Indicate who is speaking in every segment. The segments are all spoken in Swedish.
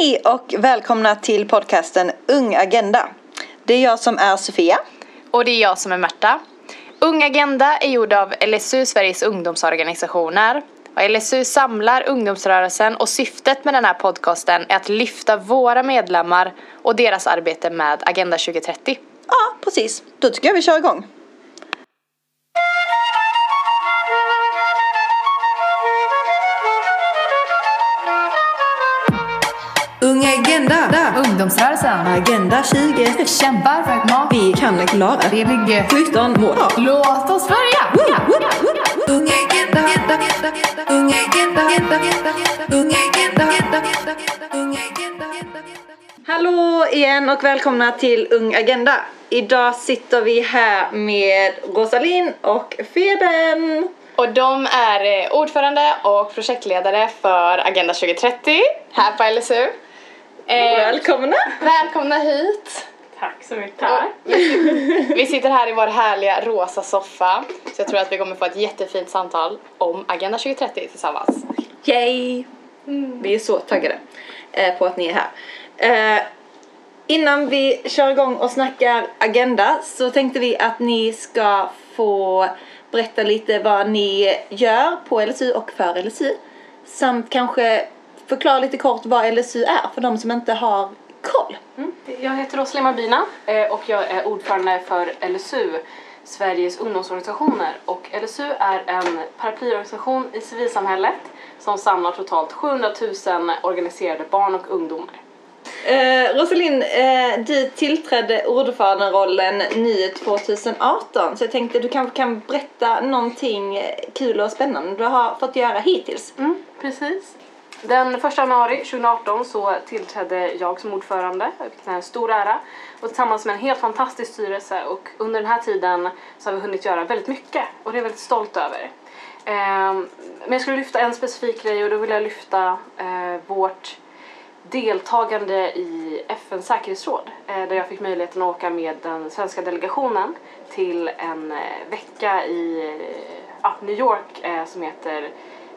Speaker 1: Hej och välkomna till podcasten Ung Agenda. Det är jag som är Sofia.
Speaker 2: Och det är jag som är Märta. Ung Agenda är gjord av LSU, Sveriges ungdomsorganisationer. Och LSU samlar ungdomsrörelsen och syftet med den här podcasten är att lyfta våra medlemmar och deras arbete med Agenda 2030.
Speaker 1: Ja, precis. Då tycker jag vi kör igång. Ung Agenda.
Speaker 2: Ungdomsrörelsen
Speaker 1: Agenda 20.
Speaker 2: kämpar för ett mat.
Speaker 1: Vi kan klara
Speaker 2: Det ligger
Speaker 1: 17 mål.
Speaker 2: Låt oss börja!
Speaker 1: Ung Agenda. Ung Agenda. Ung Agenda. Ung Agenda. Hallå igen och välkomna till Ung Agenda. Idag sitter vi här med Rosalind och Feben.
Speaker 2: Och de är eh, ordförande och projektledare för Agenda 2030 här på LSU. Eh,
Speaker 1: Välkomna!
Speaker 2: välkomna hit!
Speaker 3: Tack så mycket.
Speaker 2: Vi sitter här i vår härliga rosa soffa så jag tror att vi kommer få ett jättefint samtal om Agenda 2030 tillsammans.
Speaker 1: Yay! Vi är så taggade eh, på att ni är här. Eh, innan vi kör igång och snackar agenda så tänkte vi att ni ska få berätta lite vad ni gör på LSU och för LSU. Samt kanske förklara lite kort vad LSU är för de som inte har koll.
Speaker 3: Jag heter Rosalind Marbina eh, och jag är ordförande för LSU, Sveriges ungdomsorganisationer. Och LSU är en paraplyorganisation i civilsamhället som samlar totalt 700 000 organiserade barn och ungdomar.
Speaker 1: Eh, Rosalind, eh, du tillträdde ordföranderollen nu 2018 så jag tänkte du kanske kan berätta någonting kul och spännande du har fått göra hittills.
Speaker 3: Mm, precis. Den 1 januari 2018 så tillträdde jag som ordförande, vilket är en stor ära. Och tillsammans med en helt fantastisk styrelse och under den här tiden så har vi hunnit göra väldigt mycket och det är jag väldigt stolt över. Ehm, men jag skulle lyfta en specifik grej och då vill jag lyfta eh, vårt deltagande i FNs säkerhetsråd eh, där jag fick möjligheten att åka med den svenska delegationen till en eh, vecka i New York som heter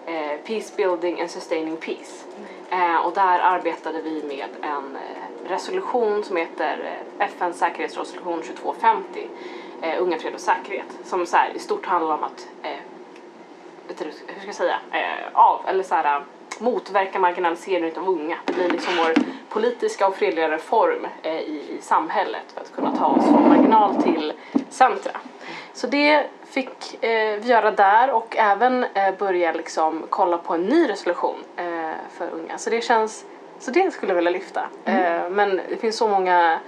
Speaker 3: eh, Peace Building and Sustaining Peace. Eh, och där arbetade vi med en eh, resolution som heter eh, FNs säkerhetsresolution 2250, eh, Unga, fred och säkerhet, som så här, i stort handlar om att eh, du, hur ska jag säga, eh, av, eller så här, eh, motverka marginalisering av unga. Det blir liksom vår politiska och fredliga reform eh, i, i samhället för att kunna ta oss från marginal till centra. Så det fick eh, vi göra där och även eh, börja liksom kolla på en ny resolution eh, för unga. Så det känns, så det skulle jag vilja lyfta. Eh, men det finns så många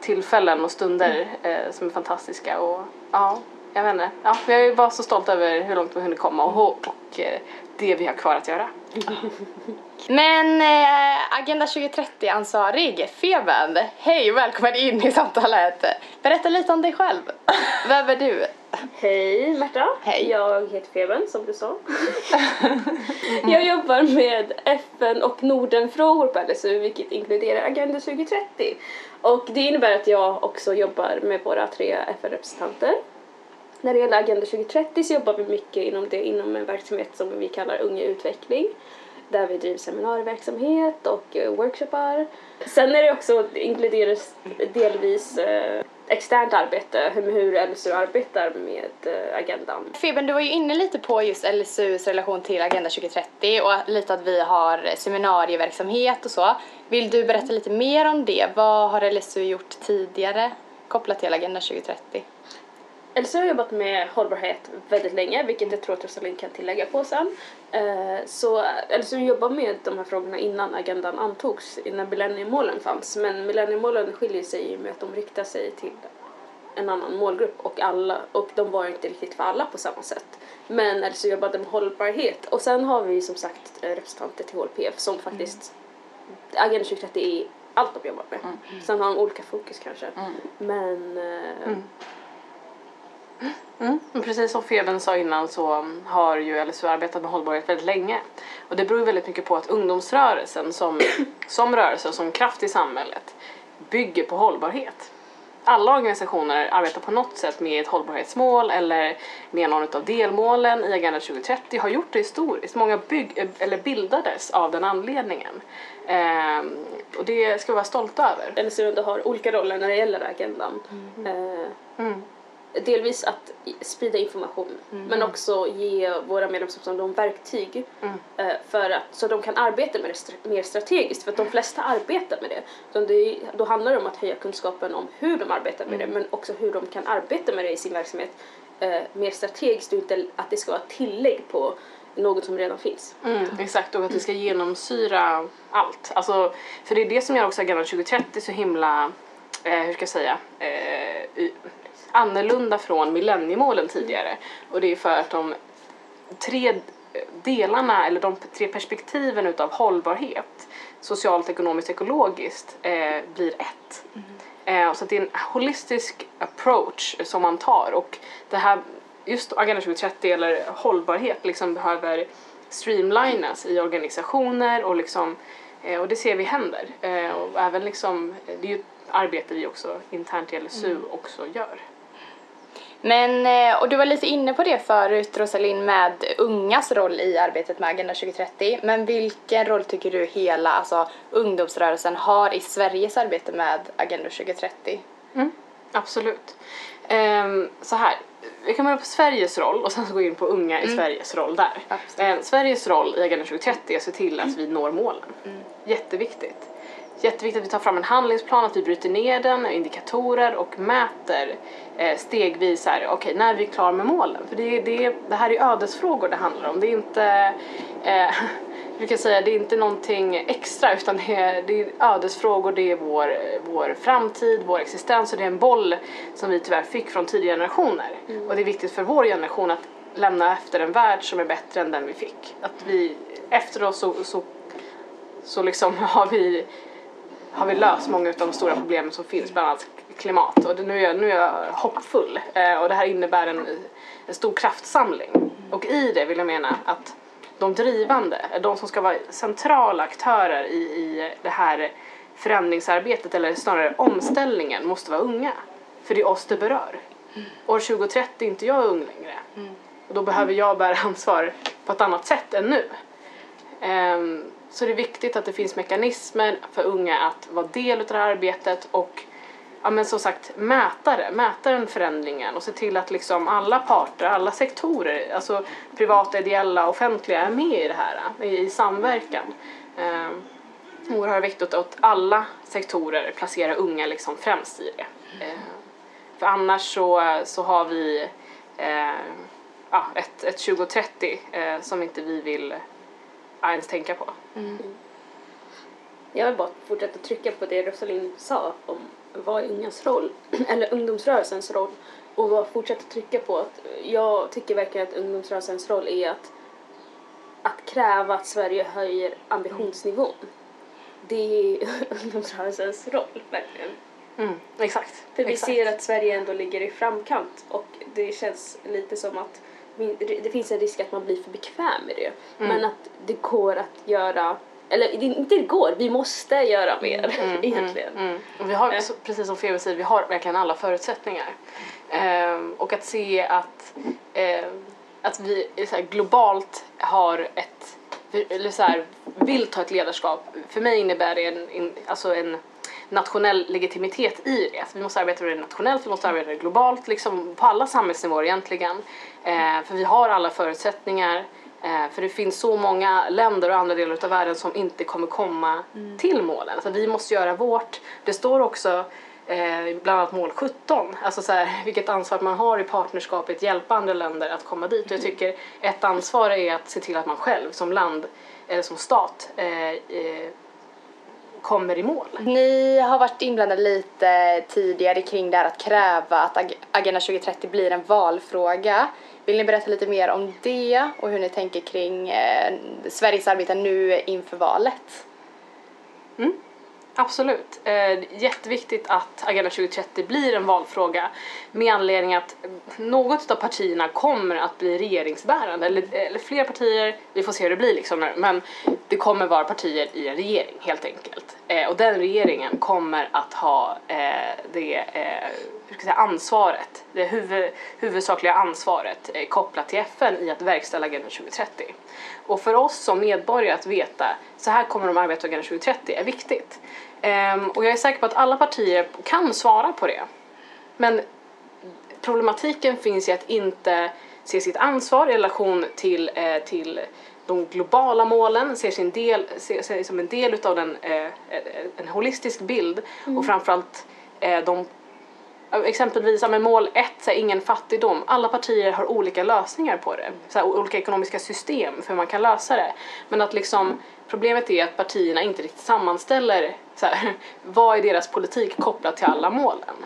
Speaker 3: tillfällen och stunder eh, som är fantastiska och ja, jag vet inte. Ja, jag är bara så stolt över hur långt vi har hunnit komma och, och eh, det vi har kvar att göra.
Speaker 2: Men eh, Agenda 2030-ansvarig, Feben, hej och välkommen in i samtalet. Berätta lite om dig själv. Vem är du?
Speaker 4: Hej Märta!
Speaker 2: Hej.
Speaker 4: Jag heter Feben som du sa. jag jobbar med FN och Nordenfrågor på LSU vilket inkluderar Agenda 2030. Och det innebär att jag också jobbar med våra tre FN-representanter. När det gäller Agenda 2030 så jobbar vi mycket inom det inom en verksamhet som vi kallar Unga Utveckling där vi driver seminarieverksamhet och eh, workshoppar. Sen är det också inkluderas delvis eh, externt arbete, hur, hur LSU arbetar med eh, agendan.
Speaker 2: Feben, du var ju inne lite på just LSUs relation till Agenda 2030 och lite att vi har seminarieverksamhet och så. Vill du berätta lite mer om det? Vad har LSU gjort tidigare kopplat till Agenda 2030?
Speaker 4: LSU har jobbat med hållbarhet väldigt länge, vilket jag tror att Rosalind kan tillägga på sen. Eh, Så LSU jobbar med de här frågorna innan agendan antogs, innan millenniemålen fanns. Men millenniemålen skiljer sig ju med att de riktar sig till en annan målgrupp och alla, och de var inte riktigt för alla på samma sätt. Men LSU jobbade med hållbarhet. Och sen har vi som sagt eh, representanter till HLPF som faktiskt, Agenda 2030 är allt de jobbar med. Sen har de olika fokus kanske. Men eh,
Speaker 3: Mm. Men Precis som Feben sa innan så har ju LSU arbetat med hållbarhet väldigt länge. Och det beror väldigt mycket på att ungdomsrörelsen som, som rörelse och som kraft i samhället bygger på hållbarhet. alla organisationer arbetar på något sätt med ett hållbarhetsmål eller med någon av delmålen i Agenda 2030 har gjort det historiskt. Många bygg, eller bildades av den anledningen. Ehm, och det ska vi vara stolta över.
Speaker 4: LSU har olika roller när det gäller agendan. Eh,
Speaker 3: Mm.
Speaker 4: Delvis att sprida information men också ge våra medlemsstater verktyg eh, för att, så de kan arbeta med det mer strategiskt för att de flesta arbetar med det. Så det. Då handlar det om att höja kunskapen om hur de arbetar med det men också hur de kan arbeta med det i sin verksamhet eh, mer strategiskt och inte att det ska vara tillägg på något som redan finns.
Speaker 3: Mm, exakt, och att det ska genomsyra allt. Alltså, för det är det som gör också Agenda 2030 så himla, eh, hur ska jag säga, eh, annorlunda från millenniemålen tidigare. Och det är för att de tre delarna, eller de tre perspektiven utav hållbarhet, socialt, ekonomiskt, ekologiskt, eh, blir ett. Eh, så det är en holistisk approach som man tar och det här, just Agenda 2030 eller hållbarhet liksom behöver streamlinas i organisationer och liksom, eh, och det ser vi händer. Eh, och även liksom, det är ju ett arbete vi också internt i LSU också gör.
Speaker 2: Men, eh, och du var lite inne på det förut Rosalind med ungas roll i arbetet med Agenda 2030. Men vilken roll tycker du hela alltså, ungdomsrörelsen har i Sveriges arbete med Agenda 2030?
Speaker 3: Absolut. Ehm, så här, vi kan börja på Sveriges roll och sen så gå in på unga i Sveriges roll där. Ehm, Sveriges roll i Agenda 2030 är att se till att vi når målen. Jätteviktigt. Jätteviktigt att vi tar fram en handlingsplan, att vi bryter ner den, indikatorer och mäter eh, stegvis här, okej, när är vi klara med målen? För det, är- det, är- det här är ödesfrågor det handlar om. Det är inte, eh, hur kan säga, det är inte någonting extra utan det är, det är ödesfrågor, det är vår, vår framtid, vår existens och det är en boll som vi tyvärr fick från tidigare generationer. Och det är viktigt för vår generation att lämna efter en värld som är bättre än den vi fick. Att vi efter oss så, så, så liksom har vi har vi löst många av de stora problemen som finns, bland annat klimat. Och det, nu, är jag, nu är jag hoppfull eh, och det här innebär en, en stor kraftsamling. Och i det vill jag mena att de drivande, de som ska vara centrala aktörer i, i det här förändringsarbetet, eller snarare omställningen, måste vara unga. För det är oss det berör. År 2030 är inte jag ung längre. Och då behöver jag bära ansvar på ett annat sätt än nu. Ehm, så det är viktigt att det finns mekanismer för unga att vara del av det här arbetet och ja, men som sagt mäta det, mäta den förändringen och se till att liksom alla parter, alla sektorer, alltså privata, ideella, offentliga är med i det här, i, samverkan. Ehm, oerhört viktigt att alla sektorer placerar unga liksom främst i det. Ehm, för annars så, så har vi eh, ja, ett, ett 2030 eh, som inte vi vill ja, ens tänka på.
Speaker 4: Jag vill bara fortsätta trycka på det Rosalind sa om vad är ungas roll, eller ungdomsrörelsens roll och bara fortsätta trycka på att jag tycker verkligen att ungdomsrörelsens roll är att, att kräva att Sverige höjer ambitionsnivån. Det är ungdomsrörelsens roll, verkligen.
Speaker 3: Mm, exakt.
Speaker 4: För vi
Speaker 3: exakt.
Speaker 4: ser att Sverige ändå ligger i framkant och det känns lite som att det finns en risk att man blir för bekväm med det. Men att det går att göra, eller inte det går, vi måste göra mer egentligen.
Speaker 3: Mm. Och vi har,
Speaker 4: Eh.
Speaker 3: precis som Febe säger, vi har verkligen alla förutsättningar. Ehm, och att se att, ehm, att vi här, globalt har ett, eller så här, vill ta ett ledarskap. För mig innebär det en, en, alltså en nationell legitimitet i det. Alltså vi måste arbeta med det nationellt, vi måste arbeta med det globalt, liksom på alla samhällsnivåer egentligen. Eh, för vi har alla förutsättningar. Eh, för det finns så många länder och andra delar av världen som inte kommer komma till målen. Alltså vi måste göra vårt. Det står också eh, bland annat mål 17, alltså så här, vilket ansvar man har i partnerskapet, hjälpa andra länder att komma dit. Och jag tycker ett ansvar är att se till att man själv som land, eller som stat, eh, eh, kommer i mål.
Speaker 2: Ni har varit inblandade lite tidigare kring det här att kräva att Ag- Agenda 2030 blir en valfråga. Vill ni berätta lite mer om det och hur ni tänker kring eh, Sveriges arbete nu inför valet?
Speaker 3: Absolut. Eh, jätteviktigt att Agenda 2030 blir en valfråga med anledning att något av partierna kommer att bli regeringsbärande, eller, eller fler partier, vi får se hur det blir liksom, men det kommer vara partier i en regering helt enkelt. eh, och den regeringen kommer att ha eh, det eh, hur ska jag säga, ansvaret, det huvud, huvudsakliga ansvaret eh, kopplat till FN i att verkställa Agenda 2030. Och för oss som medborgare att veta så här kommer de arbeta Agenda 2030 är viktigt. Ehm, och jag är säker på att alla partier kan svara på det. Men problematiken finns i att inte se sitt ansvar i relation till, eh, till de globala målen, ser sin del, ser sig som en del utav den, eh, en holistisk bild och framförallt eh, de Exempelvis med mål 1, så här, ingen fattigdom. Alla partier har olika lösningar på det. Så här, olika ekonomiska system för hur man kan lösa det. Men att liksom, problemet är att partierna inte riktigt sammanställer så här, vad är deras politik kopplat till alla målen.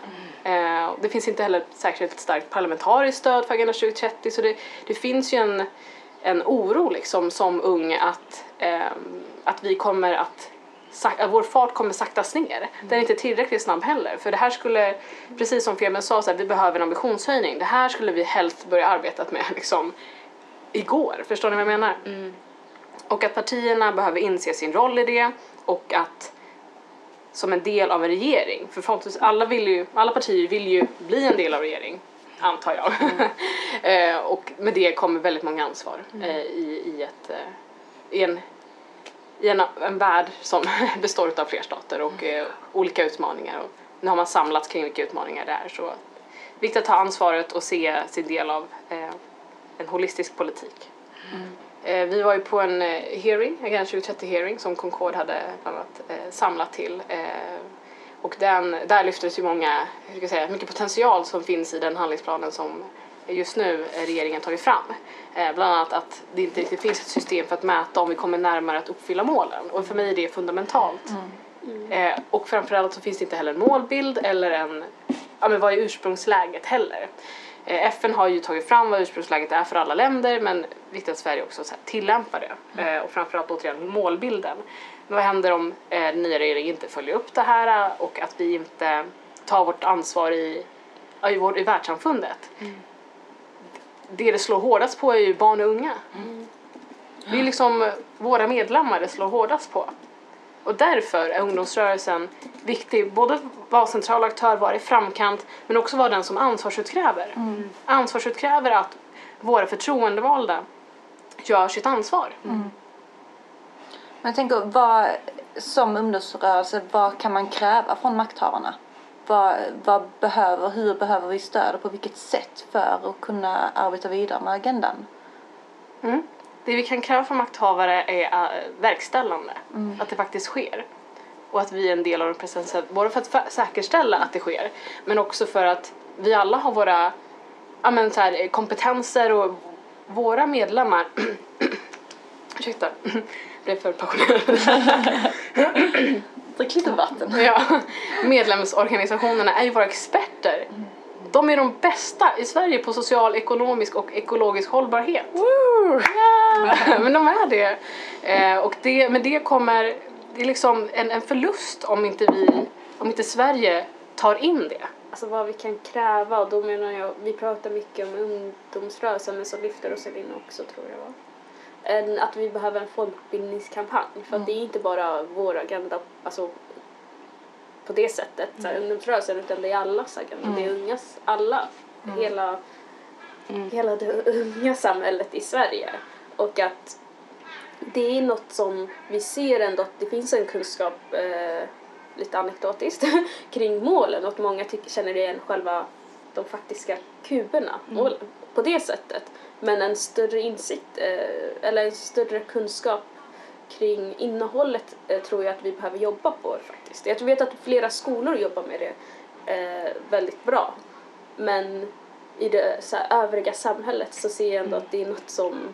Speaker 3: Eh, det finns inte heller särskilt starkt parlamentariskt stöd för Agenda 2030 så det, det finns ju en, en oro liksom som ung att, eh, att vi kommer att att vår fart kommer saktas ner. Den är inte tillräckligt snabb heller. För det här skulle, precis som Femen sa, så här, vi behöver en ambitionshöjning. Det här skulle vi helst börja arbeta med liksom igår. Förstår ni vad jag menar? Och att partierna behöver inse sin roll i det och att som en del av en regering. För förhoppningsvis alla, vill ju, alla partier vill ju bli en del av regering, antar jag. eh, och med det kommer väldigt många ansvar eh, i, i, ett, eh, i, en, i en, en värld som består av fler stater och eh, olika utmaningar. Och nu har man samlats kring vilka utmaningar det är. Så viktigt att ta ansvaret och se sin del av eh, en holistisk politik. Eh, vi var ju på en hearing, Agenda 2030 hearing som Concord hade bland annat samlat till. Och den, där lyftes ju många, hur ska jag säga, mycket potential som finns i den handlingsplanen som just nu regeringen tagit fram. Eh, bland annat att det inte riktigt finns ett system för att mäta om vi kommer närmare att uppfylla målen. Och för mig är det fundamentalt. Eh, och framförallt så finns det inte heller en målbild eller en, ja men vad är ursprungsläget heller. Eh, FN har ju tagit fram vad ursprungsläget är för alla länder men viktigt att Sverige också så tillämpar det. Eh, och framförallt återigen målbilden. Men vad händer om eh, den nya regeringen inte följer upp det här och att vi inte tar vårt ansvar i, i, vår, i världssamfundet? Det det slår hårdast på är ju barn och unga. Det är liksom våra medlemmar det slår hårdast på. Och därför är ungdomsrörelsen viktig, både vara central aktör, vara i framkant, men också vara den som ansvarsutkräver. Ansvarsutkräver att våra förtroendevalda gör sitt ansvar.
Speaker 1: Men jag tänker, vad, som ungdomsrörelse, vad kan man kräva från makthavarna? Vad, vad behöver, hur behöver vi stöd och på vilket sätt för att kunna arbeta vidare med agendan?
Speaker 3: Mm. Det vi kan kräva från makthavare är äh, verkställande, att det faktiskt sker. Och att vi är en del av den processen, både för att säkerställa att det sker, men också för att vi alla har våra ja, men så här, kompetenser och våra medlemmar Ursäkta, blev för passionerad.
Speaker 1: Drick lite vatten.
Speaker 3: ja, medlemsorganisationerna är ju våra experter. De är de bästa i Sverige på social, ekonomisk och ekologisk hållbarhet. Ja, men de är det. Eh, och det, men det kommer, det är liksom en, en förlust om inte vi, om inte Sverige tar in det.
Speaker 4: Alltså vad vi kan kräva och då menar jag, vi pratar mycket om ungdomsrörelsen men så lyfter Roselin också tror jag? En, att vi behöver en folkbildningskampanj. För att det är inte bara vår agenda, alltså på det sättet, så här, ungdomsrörelsen utan det är allas agenda, det är ungas, alla, hela, hela det unga samhället i Sverige. Och att det är något som vi ser ändå att det finns en kunskap, eh, lite anekdotiskt, kring målen. Och att många tycker, känner igen själva de faktiska kuberna, målen, på det sättet. Men en större insikt, eh, eller en större kunskap kring innehållet eh, tror jag att vi behöver jobba på faktiskt. Jag vet att flera skolor jobbar med det eh, väldigt bra. Men i det övriga samhället så ser jag ändå att det är något som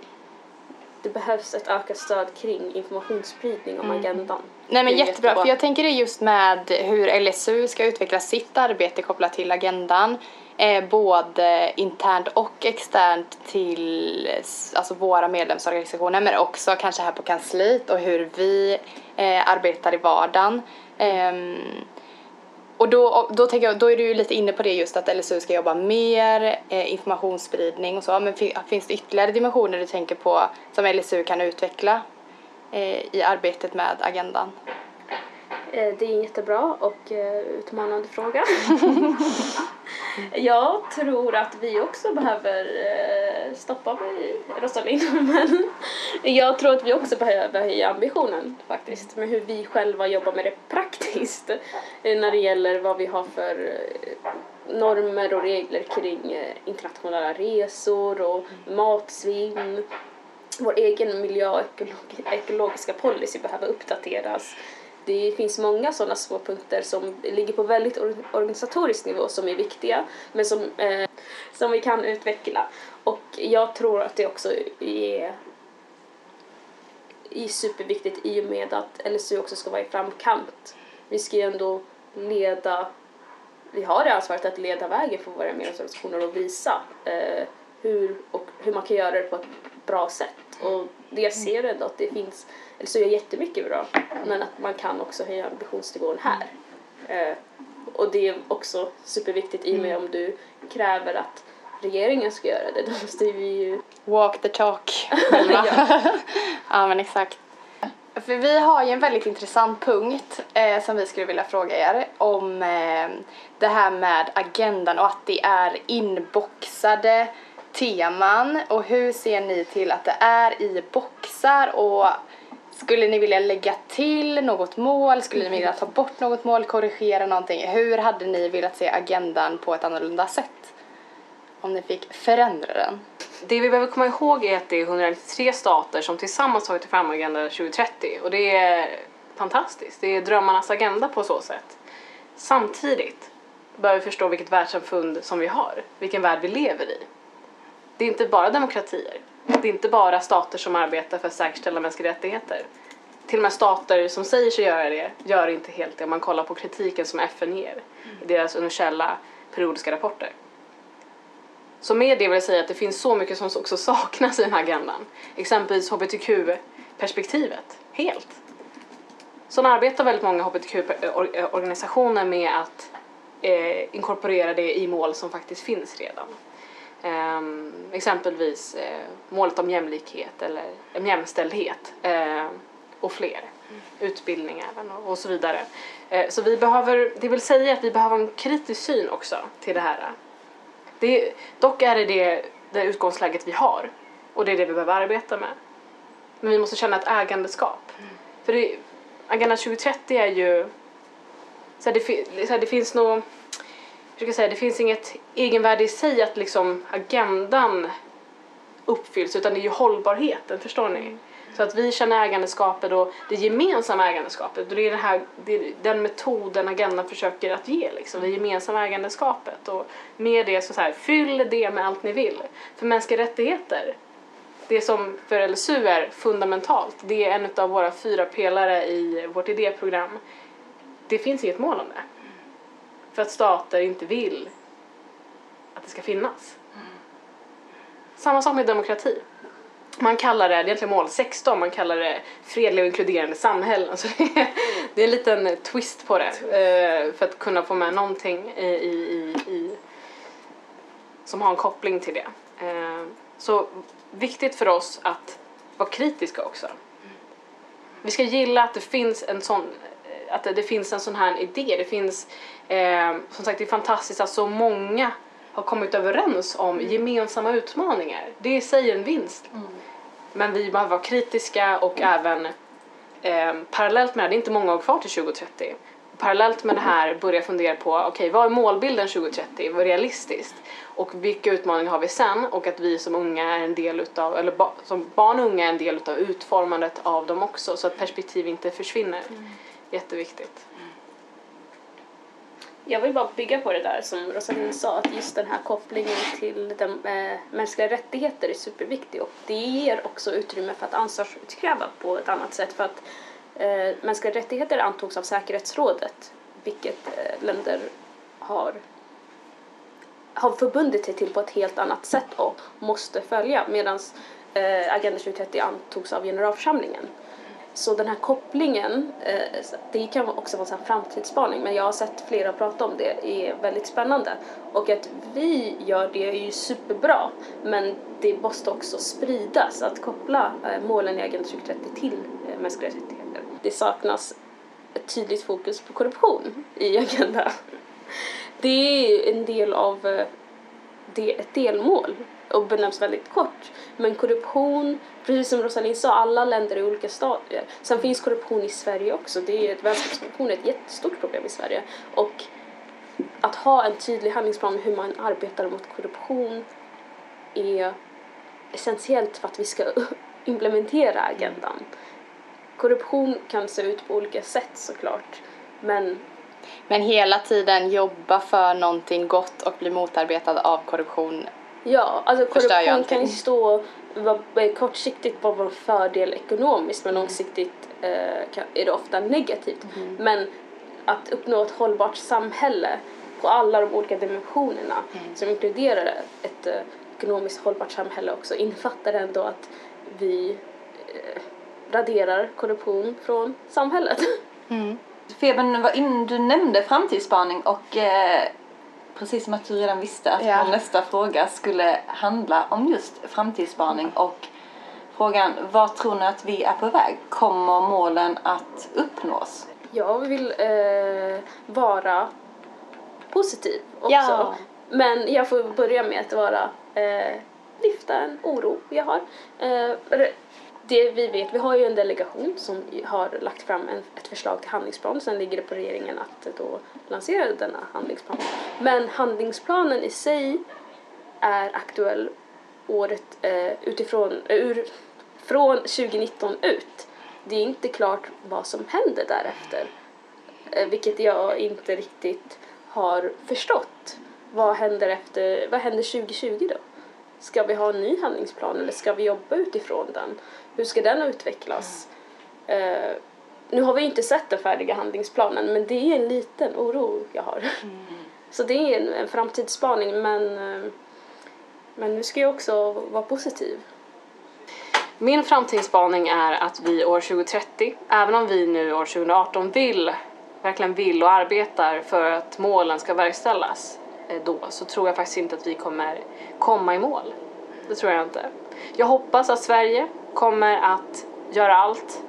Speaker 4: det behövs ett ökat stöd kring informationsspridning om agendan.
Speaker 2: Nej men
Speaker 4: är
Speaker 2: jättebra, för jag tänker det just med hur LSU ska utveckla sitt arbete kopplat till agendan. Eh, både internt och externt till alltså våra medlemsorganisationer men också kanske här på kansliet och hur vi eh, arbetar i vardagen. Ehm, och då, då tänker jag, då är du ju lite inne på det just att LSU ska jobba mer, eh, informationsspridning och så. Men fi- finns det ytterligare dimensioner du tänker på som LSU kan utveckla eh, i arbetet med agendan?
Speaker 4: Eh, Det är en jättebra och eh, utmanande fråga. jag tror att vi också behöver eh, stoppa mig, Rosalind, men jag tror att vi också behöver höja ambitionen faktiskt med hur vi själva jobbar med det praktiskt eh, när det gäller vad vi har för eh, normer och regler kring internationella resor och matsvinn. Vår egen miljö och ekologi- ekologiska policy behöver uppdateras. Det finns många sådana små punkter som ligger på väldigt organisatorisk nivå som är viktiga men som, eh, som vi kan utveckla. Och jag tror att det också är, är superviktigt i och med att LSU också ska vara i framkant. Vi ska ju ändå leda, vi har det ansvaret att leda vägen för våra medlemsorganisationer och visa eh, hur, och hur man kan göra det på ett bra sätt. Och det jag ser ändå att det finns, eller så är jättemycket bra, men att man kan också höja ambitionsnivån här. Eh, och det är också superviktigt i och med om du kräver att regeringen ska göra det, då måste vi ju
Speaker 2: Walk the talk själva. ja. men exakt. För vi har ju en väldigt intressant punkt eh, som vi skulle vilja fråga er om eh, det här med agendan och att det är inboxade teman och hur ser ni till att det är i boxar och skulle ni vilja lägga till något mål? Skulle ni vilja ta bort något mål, korrigera någonting? Hur hade ni velat se agendan på ett annorlunda sätt? Om ni fick förändra den?
Speaker 3: Det vi behöver komma ihåg är att det är 193 stater som tillsammans tagit fram Agenda 2030 och det är fantastiskt. Det är drömmarnas agenda på så sätt. Samtidigt behöver vi förstå vilket världssamfund som vi har, vilken värld vi lever i. Det är inte bara demokratier. Det är inte bara stater som arbetar för att säkerställa mänskliga rättigheter. Till och med stater som säger sig göra det gör inte helt det om man kollar på kritiken som FN ger i deras universella periodiska rapporter. Så med det vill jag säga att det finns så mycket som också saknas i den här agendan. Exempelvis hbtq-perspektivet, helt. Så arbetar väldigt många hbtq-organisationer med att eh, inkorporera det i mål som faktiskt finns redan. Ehm, exempelvis eh, målet om jämlikhet eller eh, jämställdhet eh, och fler. Utbildning även och, och så vidare. Eh, så vi behöver, det vill säga att vi behöver en kritisk syn också till det här. Det, dock är det, det det utgångsläget vi har och det är det vi behöver arbeta med. Men vi måste känna ett ägandeskap. För det, Agenda 2030 är ju... Så här, det, så här, det finns nog... jag säga, det finns inget egenvärde i sig att liksom agendan uppfylls utan det är ju hållbarheten, förstår ni? Så att vi känner ägandeskapet och det gemensamma ägandeskapet och det är, den här, är den metoden agendan försöker att ge liksom, det gemensamma ägandeskapet och med det så, så här, fyll det med allt ni vill. För mänskliga rättigheter, det som för LSU är fundamentalt, det är en av våra fyra pelare i vårt idéprogram. Det finns inget mål om det. För att stater inte vill att det ska finnas. Samma sak med demokrati. Man kallar det, det är egentligen mål 16, man kallar det fredliga och inkluderande samhällen. Så det, är, det är en liten twist på det eh, för att kunna få med någonting i, i, i, i som har en koppling till det. Eh, så viktigt för oss att vara kritiska också. Vi ska gilla att det finns en sån att det finns en sån här idé. Det finns, eh, som sagt, det är fantastiskt att så många har kommit överens om gemensamma utmaningar. Det är i sig en vinst. Men vi behöver vara kritiska och även eh, parallellt med det, det är inte många år kvar till 2030. Parallellt med det här börja fundera på, okej vad är målbilden 2030? Vad är realistiskt? Och vilka utmaningar har vi sen? Och att vi som unga är en del utav, eller ba, som barn och unga är en del utav utformandet av dem också så att perspektiv inte försvinner. Jätteviktigt.
Speaker 4: Jag vill bara bygga på det där som Rosalind sa, att just den här kopplingen till de, eh, mänskliga rättigheter är superviktig och det ger också utrymme för att ansvarsutkräva på ett annat sätt för att eh, mänskliga rättigheter antogs av säkerhetsrådet, vilket eh, länder har har förbundit sig till på ett helt annat sätt och måste följa medan eh, Agenda 2030 antogs av generalförsamlingen. Så den här kopplingen, eh, det kan också vara en framtidsspaning men jag har sett flera prata om det, är väldigt spännande. Och att vi gör det är ju superbra men det måste också spridas, att koppla eh, målen i Agenda 2030 till eh, mänskliga rättigheter. Det saknas ett tydligt fokus på korruption i Agenda. Det är en del av det, ett delmål och benämns väldigt kort. Men korruption, precis som Rosalind sa, alla länder är i olika stadier. Sen finns korruption i Sverige också. Det är ett, vänskapskorruption är ett jättestort problem i Sverige. Och att ha en tydlig handlingsplan hur man arbetar mot korruption är essentiellt för att vi ska implementera agendan. Korruption kan se ut på olika sätt såklart, men
Speaker 2: Men hela tiden jobba för någonting gott och bli motarbetad av korruption.
Speaker 4: Ja, alltså korruption kan ju stå vara- kortsiktigt vara en fördel ekonomiskt men långsiktigt eh, kan, är det ofta negativt.
Speaker 2: Mm.
Speaker 4: Men att uppnå ett hållbart samhälle på alla de olika dimensionerna
Speaker 2: Mm.
Speaker 4: som inkluderar ett eh, ekonomiskt hållbart samhälle också innefattar ändå att vi eh, raderar korruption från samhället.
Speaker 1: Feben var in, du nämnde framtidsspaning och eh, precis som att du redan visste att
Speaker 2: Ja.
Speaker 1: vår nästa fråga skulle handla om just framtidsspaning och frågan vad tror ni att vi är på väg? Kommer målen att uppnås?
Speaker 4: Jag vill eh, vara positiv också.
Speaker 2: Ja.
Speaker 4: Men jag får börja med att vara, eh, lyfta en oro jag har. Eh, det vi vet, vi har ju en delegation som har lagt fram en, ett förslag till handlingsplan. Sen ligger det på regeringen att då lansera denna handlingsplan. Men handlingsplanen i sig är aktuell året eh, utifrån, eh, ur, från 2019 ut. Det är inte klart vad som händer därefter. Eh, vilket jag inte riktigt har förstått. Vad händer efter, vad händer 2020 då? Ska vi ha en ny handlingsplan eller ska vi jobba utifrån den? Hur ska den utvecklas? Eh, nu har vi inte sett den färdiga handlingsplanen men det är en liten oro jag har. Så det är en, en framtidsspaning men, eh, men nu ska jag också vara positiv.
Speaker 3: Min framtidsspaning är att vi år 2030, även om vi nu år 2018 vill, verkligen vill och arbetar för att målen ska verkställas eh, då, så tror jag faktiskt inte att vi kommer komma i mål. Det tror jag inte. Jag hoppas att Sverige kommer att göra allt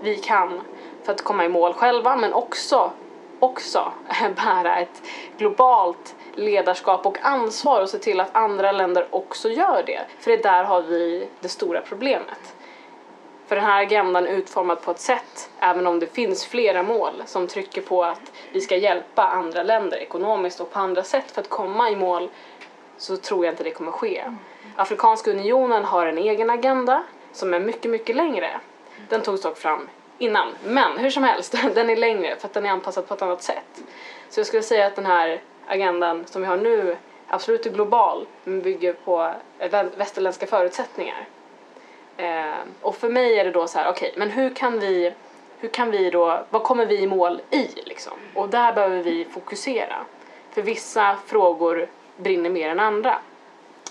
Speaker 3: vi kan för att komma i mål själva, men också, också bära ett globalt ledarskap och ansvar och se till att andra länder också gör det. För det där har vi det stora problemet. För den här agendan är utformad på ett sätt, även om det finns flera mål som trycker på att vi ska hjälpa andra länder ekonomiskt och på andra sätt för att komma i mål, så tror jag inte det kommer ske. Afrikanska unionen har en egen agenda som är mycket, mycket längre. Den togs dock fram innan, men hur som helst, den är längre för att den är anpassad på ett annat sätt. Så jag skulle säga att den här agendan som vi har nu absolut är global, men bygger på västerländska förutsättningar. Eh, och för mig är det då så här, okej, men hur kan vi, hur kan vi då, vad kommer vi i mål i liksom? Och där behöver vi fokusera. För vissa frågor brinner mer än andra.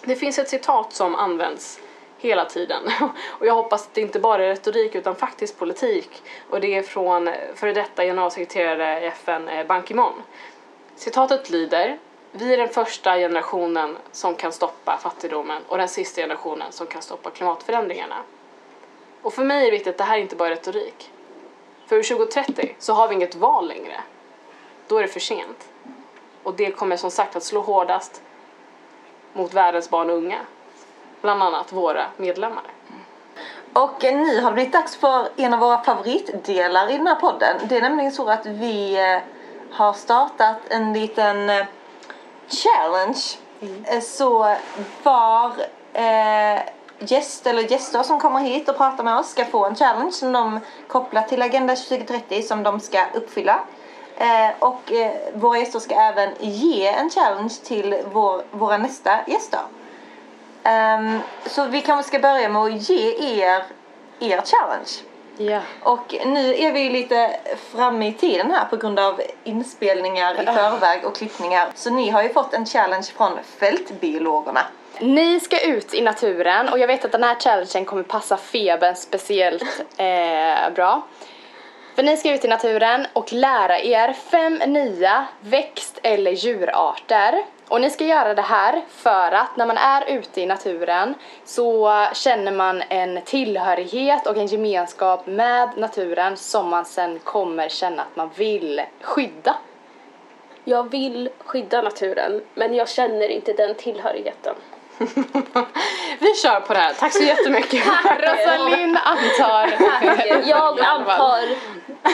Speaker 3: Det finns ett citat som används hela tiden och jag hoppas att det inte bara är retorik utan faktiskt politik och det är från före detta generalsekreterare i FN eh, Ban Ki-Moon. Citatet lyder Vi är den första generationen som kan stoppa fattigdomen och den sista generationen som kan stoppa klimatförändringarna. Och för mig är det viktigt att det här inte bara är retorik. För 2030 så har vi inget val längre. Då är det för sent. Och det kommer som sagt att slå hårdast mot världens barn och unga. Bland annat våra medlemmar.
Speaker 1: Och eh, nu har det blivit dags för en av våra favoritdelar i den här podden. Det är nämligen så att vi eh, har startat en liten eh, challenge. Eh, Så var eh, gäst eller gäster som kommer hit och pratar med oss ska få en challenge som de kopplar till Agenda 2030 som de ska uppfylla. Eh, och eh, våra gäster ska även ge en challenge till vår, våra nästa gäster. Ehm, så vi kanske ska börja med att ge er er challenge.
Speaker 2: Ja.
Speaker 1: Och nu är vi lite framme i tiden här på grund av inspelningar i förväg och klippningar. Så ni har ju fått en challenge från fältbiologerna.
Speaker 2: Ni ska ut i naturen och jag vet att den här challengen kommer passa febern speciellt eh, bra. För ni ska ut i naturen och lära er fem nya växt eller djurarter. Och ni ska göra det här för att när man är ute i naturen så känner man en tillhörighet och en gemenskap med naturen som man sen kommer känna att man vill skydda.
Speaker 4: Jag vill skydda naturen, men jag känner inte den tillhörigheten.
Speaker 3: Vi kör på det här. Tack så jättemycket.
Speaker 2: Rosalind antar...
Speaker 4: Jag antar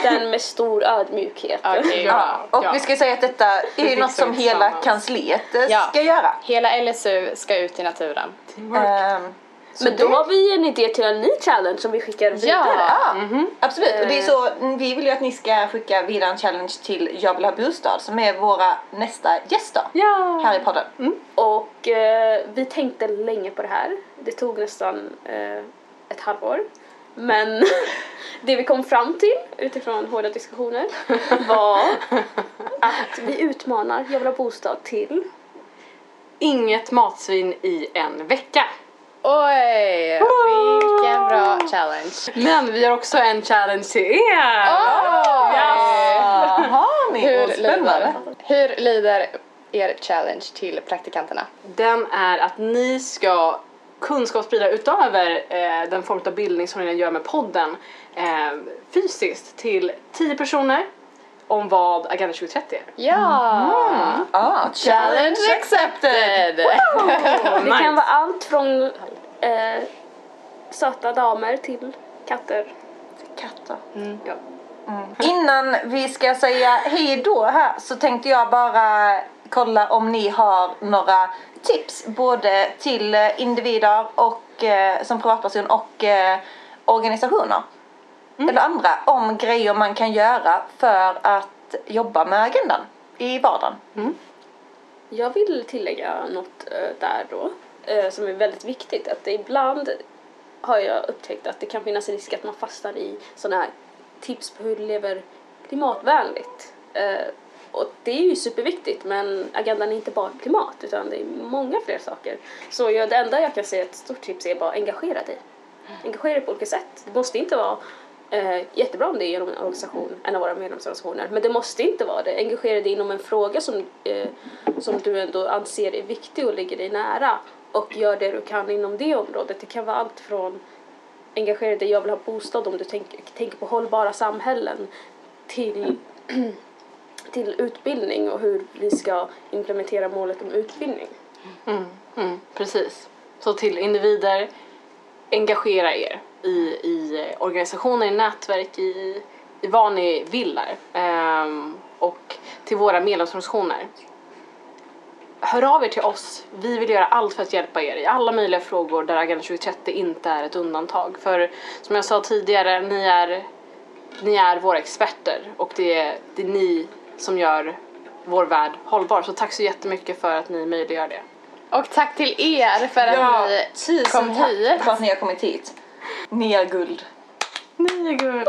Speaker 4: den med stor ödmjukhet.
Speaker 2: Okej,
Speaker 1: Ja, och vi ska säga att detta är ju något som hela kansliet eh,
Speaker 2: Ja.
Speaker 1: ska göra.
Speaker 2: Hela LSU ska ut i naturen.
Speaker 1: Så
Speaker 4: Men då
Speaker 1: det-
Speaker 4: har vi en idé till en ny challenge som vi skickar vidare.
Speaker 2: Ja!
Speaker 1: Ja, absolut. Och det är
Speaker 4: Eh.
Speaker 1: så, vi vill ju att ni ska skicka vidare en challenge till Jag vill ha bostad som är våra nästa gäster
Speaker 3: Ja.
Speaker 1: här i podden.
Speaker 4: Och eh, vi tänkte länge på det här. Det tog nästan eh, ett halvår. Men det vi kom fram till utifrån hårda diskussioner var att vi utmanar Jag vill ha bostad till
Speaker 3: Inget matsvin i en vecka.
Speaker 2: Oj! Vilken bra challenge.
Speaker 3: Men vi har också en challenge till er.
Speaker 1: Jaha, ni
Speaker 2: Hur
Speaker 1: Hur spännande.
Speaker 2: lyder, hur lyder er challenge till praktikanterna?
Speaker 3: Den är att ni ska kunskapssprida utöver eh, den form av bildning som ni gör med podden eh, fysiskt till 10 personer om vad Agenda 2030 är.
Speaker 2: Ja!
Speaker 1: Ah,
Speaker 2: Challenge accepted!
Speaker 4: Det kan vara allt från eh, söta damer till katter.
Speaker 1: katter.
Speaker 4: Ja.
Speaker 1: Innan vi ska säga hej då här så tänkte jag bara kolla om ni har några tips både till eh, individer och eh, som privatperson och eh, organisationer. Eller andra om grejer man kan göra för att jobba med agendan i vardagen.
Speaker 4: Jag vill tillägga något där då som är väldigt viktigt. Att ibland har jag upptäckt att det kan finnas en risk att man fastnar i sådana här tips på hur du lever klimatvänligt. Och det är ju superviktigt men agendan är inte bara klimat utan det är många fler saker. Så jag, det enda jag kan säga ett stort tips är bara engagera dig. Engagera dig på olika sätt. Det måste inte vara eh, jättebra om det är genom en organisation, en av våra medlemsorganisationer. Men det måste inte vara det. Engagera dig inom en fråga som, eh, som du ändå anser är viktig och ligger dig nära. Och gör det du kan inom det området. Det kan vara allt från engagera dig, jag vill ha bostad om du tänker, tänk på hållbara samhällen till, till utbildning och hur vi ska implementera målet om utbildning.
Speaker 3: Mm, mm, precis. Så till individer, engagera er i, i eh, organisationer, i nätverk, i, i vad ni vill där. Ehm, och till våra medlemsorganisationer. Hör av er till oss. Vi vill göra allt för att hjälpa er i alla möjliga frågor där Agenda 2030 inte är ett undantag. För som jag sa tidigare, ni är, ni är våra experter och det är, det är ni som gör vår värld hållbar. Så tack så jättemycket för att ni möjliggör det.
Speaker 2: Och tack till er för att ni
Speaker 1: tusen
Speaker 2: kom hit.
Speaker 1: för att ni har kommit hit. Ni är guld.
Speaker 3: Ni är guld.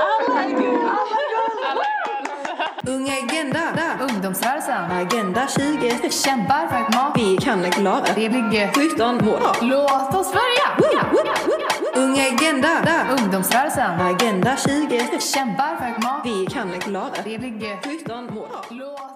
Speaker 5: Ung Agenda.
Speaker 6: Ungdomsrörelsen.
Speaker 5: Agenda 20.
Speaker 6: Kämpar för ett mat.
Speaker 5: Vi kan klara
Speaker 6: Det blir
Speaker 5: 17 mål.
Speaker 6: Låt oss börja!
Speaker 5: Ung Agenda.
Speaker 6: Ungdomsrörelsen.
Speaker 5: Agenda 20.
Speaker 6: Kämpar för ett mat.
Speaker 5: Vi kan klara
Speaker 6: Det blir
Speaker 5: 17 mål.
Speaker 6: Låt